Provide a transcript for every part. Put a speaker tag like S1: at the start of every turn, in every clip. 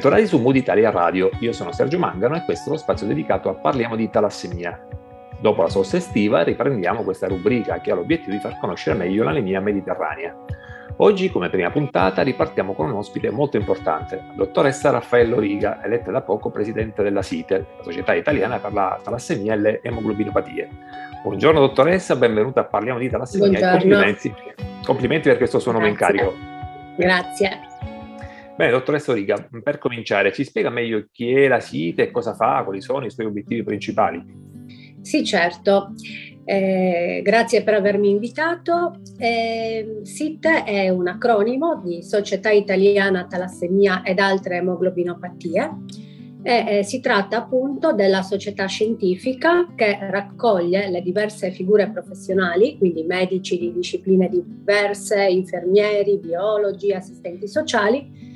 S1: Bentornati su Mood Italia Radio, io sono Sergio Mangano e questo è lo spazio dedicato a Parliamo di talassemia. Dopo la sosta estiva riprendiamo questa rubrica che ha l'obiettivo di far conoscere meglio l'anemia mediterranea. Oggi, come prima puntata, ripartiamo con un ospite molto importante, la dottoressa Raffaello Riga, eletta da poco presidente della SITE, la Società Italiana per la Talassemia e le Emoglobinopatie. Buongiorno dottoressa, benvenuta a Parliamo di talassemia e complimenti, complimenti per questo suo nome
S2: Grazie.
S1: incarico.
S2: Grazie.
S1: Bene, dottoressa Riga, per cominciare, ci spiega meglio chi è la SITE e cosa fa, quali sono i suoi obiettivi principali?
S2: Sì, certo. Eh, grazie per avermi invitato. Eh, SIT è un acronimo di Società Italiana Talassemia ed altre emoglobinopatie. E, eh, si tratta appunto della società scientifica che raccoglie le diverse figure professionali, quindi medici di discipline diverse, infermieri, biologi, assistenti sociali,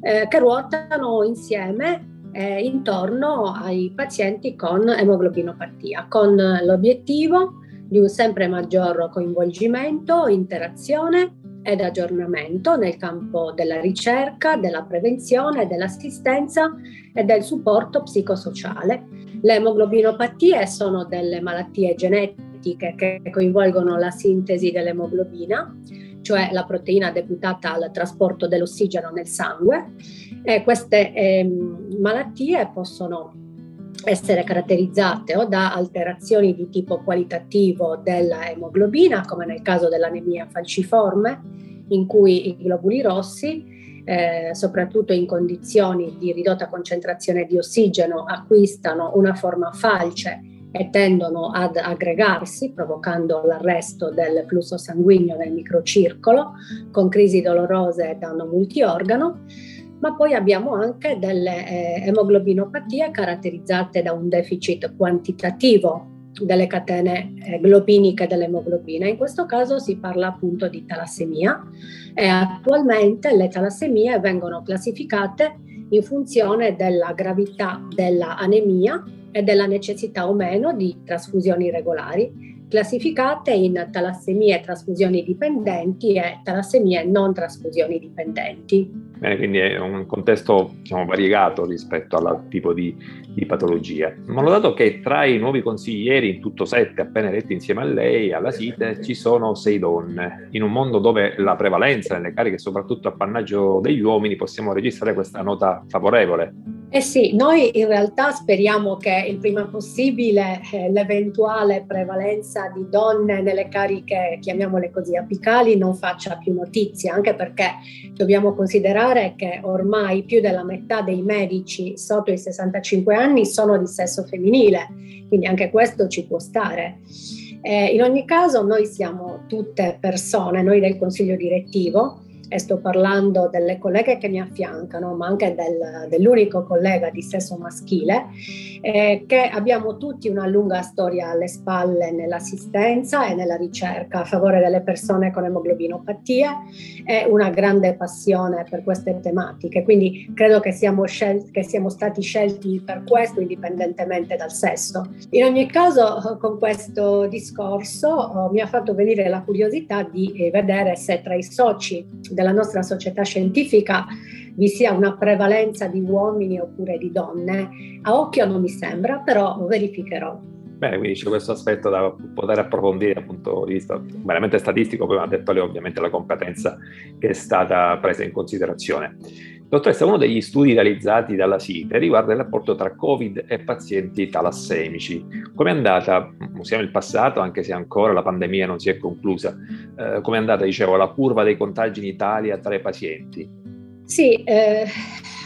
S2: eh, che ruotano insieme eh, intorno ai pazienti con emoglobinopatia, con l'obiettivo di un sempre maggior coinvolgimento, interazione ed aggiornamento nel campo della ricerca, della prevenzione, dell'assistenza e del supporto psicosociale. Le emoglobinopatie sono delle malattie genetiche che coinvolgono la sintesi dell'emoglobina cioè la proteina deputata al trasporto dell'ossigeno nel sangue. E queste eh, malattie possono essere caratterizzate o da alterazioni di tipo qualitativo della emoglobina, come nel caso dell'anemia falciforme, in cui i globuli rossi, eh, soprattutto in condizioni di ridotta concentrazione di ossigeno, acquistano una forma falce e tendono ad aggregarsi, provocando l'arresto del flusso sanguigno nel microcircolo, con crisi dolorose e danno multiorgano. Ma poi abbiamo anche delle eh, emoglobinopatie caratterizzate da un deficit quantitativo delle catene eh, globiniche dell'emoglobina. In questo caso si parla appunto di talassemia e attualmente le talassemie vengono classificate in funzione della gravità dell'anemia e della necessità o meno di trasfusioni regolari, classificate in talassemie trasfusioni dipendenti e talassemie non trasfusioni dipendenti.
S1: Bene, quindi è un contesto diciamo, variegato rispetto al tipo di, di patologia. Ma ho notato che tra i nuovi consiglieri, in tutto sette, appena eletti insieme a lei, alla SITE, ci sono sei donne. In un mondo dove la prevalenza nelle cariche soprattutto appannaggio degli uomini, possiamo registrare questa nota favorevole.
S2: Eh sì, noi in realtà speriamo che il prima possibile eh, l'eventuale prevalenza di donne nelle cariche, chiamiamole così, apicali, non faccia più notizia, anche perché dobbiamo considerare che ormai più della metà dei medici sotto i 65 anni sono di sesso femminile, quindi anche questo ci può stare. Eh, in ogni caso noi siamo tutte persone, noi del consiglio direttivo, e sto parlando delle colleghe che mi affiancano, ma anche del, dell'unico collega di sesso maschile, eh, che abbiamo tutti una lunga storia alle spalle nell'assistenza e nella ricerca a favore delle persone con emoglobinopatie e una grande passione per queste tematiche. Quindi credo che siamo, scel- che siamo stati scelti per questo, indipendentemente dal sesso. In ogni caso, con questo discorso oh, mi ha fatto venire la curiosità di eh, vedere se tra i soci della nostra società scientifica vi sia una prevalenza di uomini oppure di donne. A occhio non mi sembra, però verificherò.
S1: Bene, quindi c'è questo aspetto da poter approfondire dal punto di vista veramente statistico, poi ha detto lei ovviamente la competenza che è stata presa in considerazione. Dottoressa, uno degli studi realizzati dalla SITE riguarda il rapporto tra Covid e pazienti talassemici. Come è andata, usiamo il passato, anche se ancora la pandemia non si è conclusa, eh, come è andata, dicevo, la curva dei contagi in Italia tra i pazienti?
S2: Sì, eh,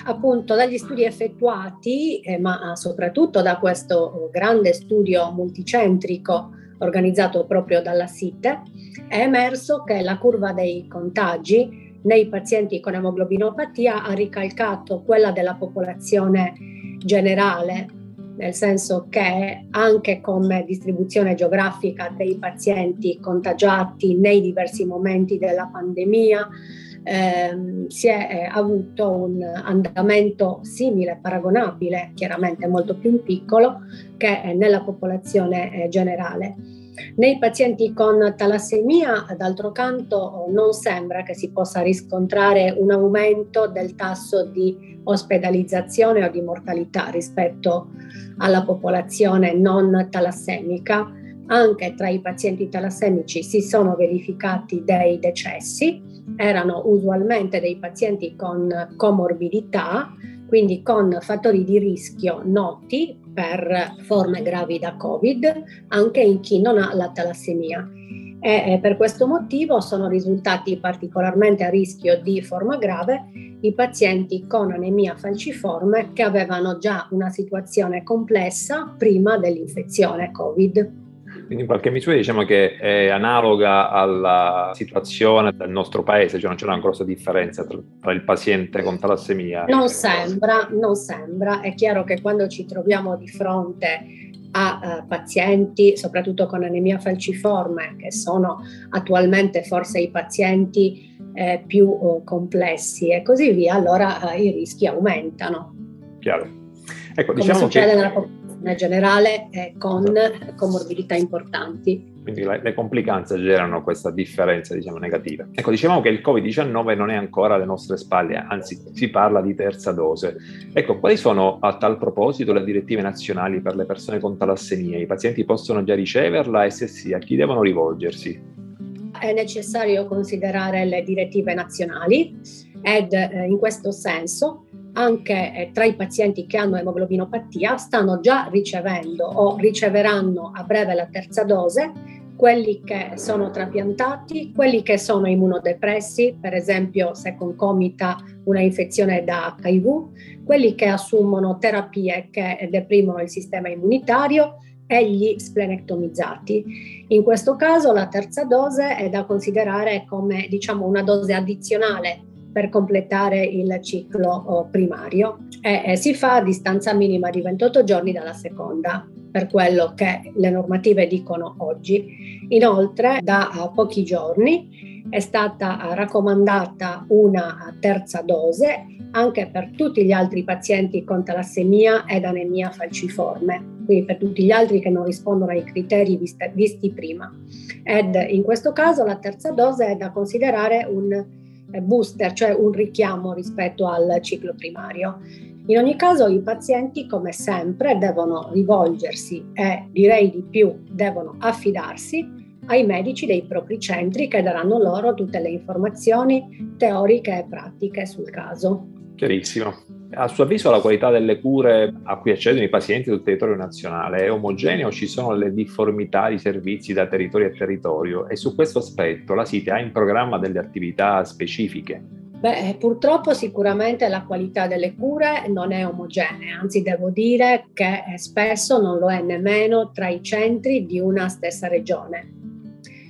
S2: appunto dagli studi effettuati, eh, ma soprattutto da questo grande studio multicentrico organizzato proprio dalla SITE, è emerso che la curva dei contagi nei pazienti con emoglobinopatia ha ricalcato quella della popolazione generale, nel senso che anche come distribuzione geografica dei pazienti contagiati nei diversi momenti della pandemia, ehm, si è eh, avuto un andamento simile, paragonabile, chiaramente molto più piccolo, che nella popolazione eh, generale. Nei pazienti con talassemia, d'altro canto, non sembra che si possa riscontrare un aumento del tasso di ospedalizzazione o di mortalità rispetto alla popolazione non talassemica. Anche tra i pazienti talassemici si sono verificati dei decessi, erano usualmente dei pazienti con comorbidità, quindi con fattori di rischio noti per forme gravi da Covid, anche in chi non ha la talassemia. E per questo motivo sono risultati particolarmente a rischio di forma grave i pazienti con anemia falciforme che avevano già una situazione complessa prima dell'infezione Covid.
S1: Quindi in qualche misura diciamo che è analoga alla situazione del nostro paese, cioè non c'è una grossa differenza tra, il paziente con talassemia.
S2: Non sembra, non sembra. È chiaro che quando ci troviamo di fronte a uh, pazienti, soprattutto con anemia falciforme, che sono attualmente forse i pazienti eh, più uh, complessi e così via, allora uh, i rischi aumentano.
S1: Chiaro.
S2: Ecco, Come diciamo succede che... nella popolazione generale eh, con comorbidità importanti.
S1: Quindi le, le, complicanze generano questa differenza diciamo, negativa. Ecco, diciamo che il Covid-19 non è ancora alle nostre spalle, anzi si parla di terza dose. Ecco, quali sono a tal proposito le direttive nazionali per le persone con talassemia? I pazienti possono già riceverla e se sì, a chi devono rivolgersi?
S2: È necessario considerare le direttive nazionali ed eh, in questo senso anche eh, tra i pazienti che hanno emoglobinopatia stanno già ricevendo o riceveranno a breve la terza dose quelli che sono trapiantati, quelli che sono immunodepressi, per esempio se concomita una infezione da HIV, quelli che assumono terapie che deprimono il sistema immunitario e gli splenectomizzati. In questo caso la terza dose è da considerare come diciamo una dose addizionale per completare il ciclo oh, primario e, si fa a distanza minima di 28 giorni dalla seconda per quello che le normative dicono oggi. Inoltre, da pochi giorni è stata raccomandata una terza dose anche per tutti gli altri pazienti con talassemia ed anemia falciforme, quindi per tutti gli altri che non rispondono ai criteri visti, prima. Ed in questo caso la terza dose è da considerare un booster, cioè un richiamo rispetto al ciclo primario. In ogni caso i pazienti, come sempre, devono rivolgersi e direi di più, devono affidarsi ai medici dei propri centri che daranno loro tutte le informazioni teoriche e pratiche sul caso.
S1: Chiarissimo. A suo avviso la qualità delle cure a cui accedono i pazienti sul territorio nazionale è omogenea o ci sono le difformità di servizi da territorio a territorio? E su questo aspetto la Site ha in programma delle attività specifiche?
S2: Beh, eh, purtroppo sicuramente la qualità delle cure non è omogenea, anzi devo dire che spesso non lo è nemmeno tra i centri di una stessa regione.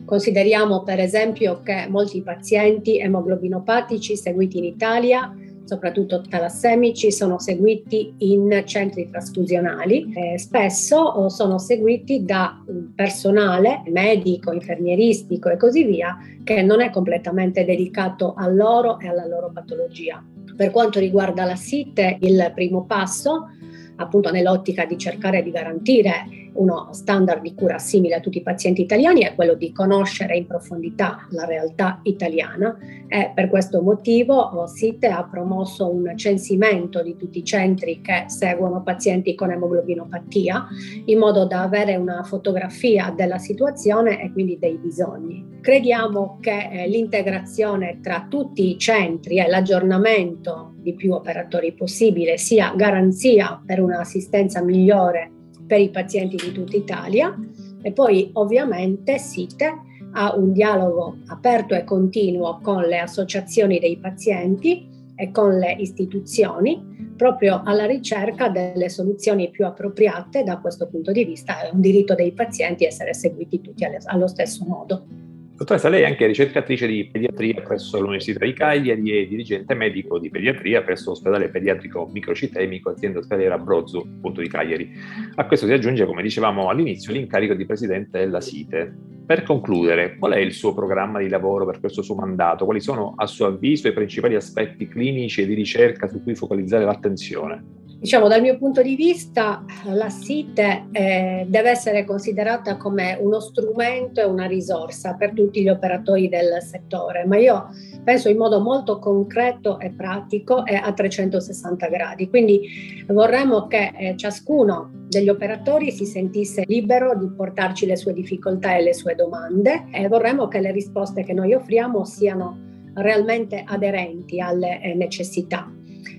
S2: Consideriamo per esempio che molti pazienti emoglobinopatici seguiti in Italia soprattutto talassemici, sono seguiti in centri trasfusionali. Eh, spesso sono seguiti da personale medico, infermieristico e così via, che non è completamente dedicato a loro e alla loro patologia. Per quanto riguarda la SIT, il primo passo appunto nell'ottica di cercare di garantire uno standard di cura simile a tutti i pazienti italiani è quello di conoscere in profondità la realtà italiana e per questo motivo SITE ha promosso un censimento di tutti i centri che seguono pazienti con emoglobinopatia in modo da avere una fotografia della situazione e quindi dei bisogni. Crediamo che eh, l'integrazione tra tutti i centri e l'aggiornamento di più operatori possibile sia garanzia per un'assistenza migliore per i pazienti di tutta Italia e poi ovviamente SITE ha un dialogo aperto e continuo con le associazioni dei pazienti e con le istituzioni proprio alla ricerca delle soluzioni più appropriate da questo punto di vista. È un diritto dei pazienti essere seguiti tutti allo stesso modo.
S1: Dottoressa, lei è anche ricercatrice di pediatria presso l'Università di Cagliari e dirigente medico di pediatria presso l'ospedale pediatrico microcitemico azienda ospedaliera Brozzo, appunto di Cagliari. A questo si aggiunge, come dicevamo all'inizio, l'incarico di presidente della SITE. Per concludere, qual è il suo programma di lavoro per questo suo mandato? Quali sono, a suo avviso, i principali aspetti clinici e di ricerca su cui focalizzare l'attenzione?
S2: Diciamo, dal mio punto di vista, la SITE eh, deve essere considerata come uno strumento e una risorsa per tutti gli operatori del settore, ma io penso in modo molto concreto e pratico e a 360 gradi. Quindi vorremmo che eh, ciascuno degli operatori si sentisse libero di portarci le sue difficoltà e le sue domande e vorremmo che le risposte che noi offriamo siano realmente aderenti alle eh, necessità.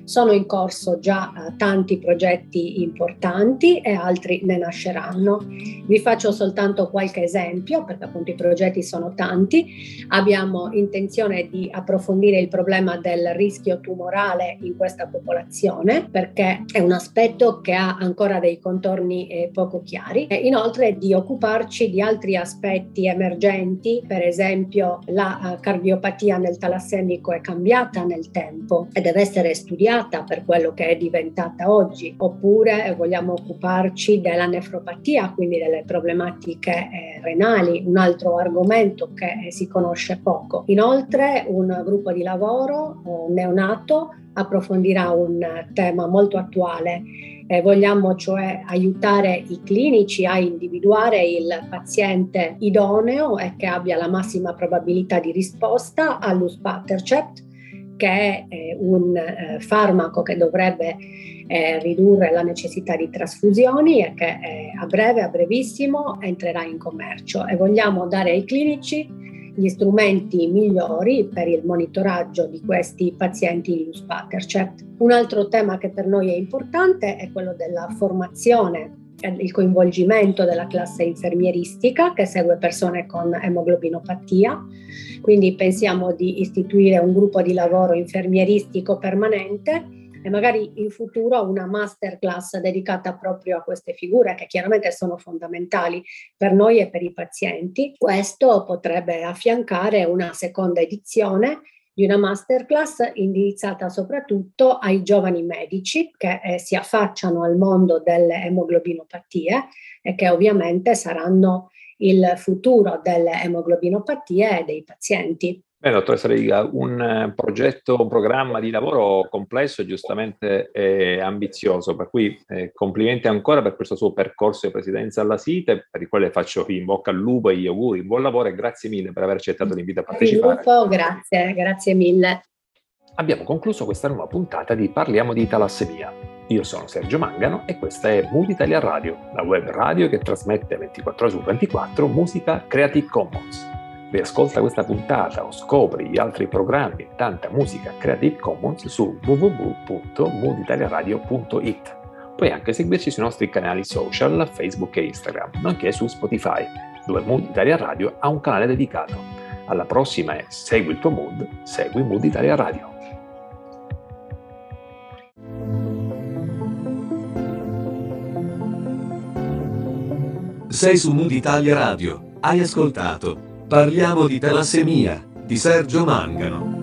S2: Sono in corso già eh, tanti progetti importanti e altri ne nasceranno. Vi faccio soltanto qualche esempio perché appunto i progetti sono tanti. Abbiamo intenzione di approfondire il problema del rischio tumorale in questa popolazione perché è un aspetto che ha ancora dei contorni eh, poco chiari. E inoltre di occuparci di altri aspetti emergenti, per esempio la eh, cardiopatia nel talassemico è cambiata nel tempo e deve essere studiata cambiata per quello che è diventata oggi, oppure vogliamo occuparci della nefropatia, quindi delle problematiche eh, renali, un altro argomento che eh, si conosce poco. Inoltre un gruppo di lavoro neonato approfondirà un tema molto attuale. Eh, vogliamo cioè aiutare i clinici a individuare il paziente idoneo e che abbia la massima probabilità di risposta all'Uspattercept che è eh, un eh, farmaco che dovrebbe eh, ridurre la necessità di trasfusioni e che eh, a breve, a brevissimo entrerà in commercio e vogliamo dare ai clinici gli strumenti migliori per il monitoraggio di questi pazienti in Luspatercept. Un altro tema che per noi è importante è quello della formazione il coinvolgimento della classe infermieristica che segue persone con emoglobinopatia. Quindi pensiamo di istituire un gruppo di lavoro infermieristico permanente e magari in futuro una masterclass dedicata proprio a queste figure che chiaramente sono fondamentali per noi e per i pazienti. Questo potrebbe affiancare una seconda edizione di una masterclass indirizzata soprattutto ai giovani medici che eh, si affacciano al mondo delle emoglobinopatie e che ovviamente saranno il futuro delle emoglobinopatie e dei pazienti.
S1: Beh, dottoressa Riga, un eh, progetto, un programma di lavoro complesso e giustamente eh, ambizioso, per cui eh, complimenti ancora per questo suo percorso di presidenza alla SITE, per il quale faccio in bocca al lupo e gli auguri, buon lavoro e grazie mille per aver accettato l'invito a partecipare.
S2: Lupo, grazie, grazie mille.
S1: Abbiamo concluso questa nuova puntata di Parliamo di talassemia. Io sono Sergio Mangano e questa è Mood Italia Radio, la web radio che trasmette 24 ore su 24 musica Creative Commons riascolta questa puntata o scopri gli altri programmi e tanta musica Creative Commons su www.mooditaliaradio.it. Puoi anche seguirci sui nostri canali social, Facebook e Instagram, nonché su Spotify, dove Mood Italia Radio ha un canale dedicato. Alla prossima e Segui il tuo mood, segui Mood Italia Radio.
S3: Sei su Mood Italia Radio. Hai ascoltato Parliamo di talassemia di Sergio Mangano.